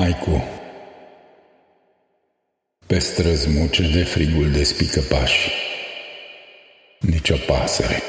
Haiku Pe străzi muce de frigul despică pași Nici o pasăre.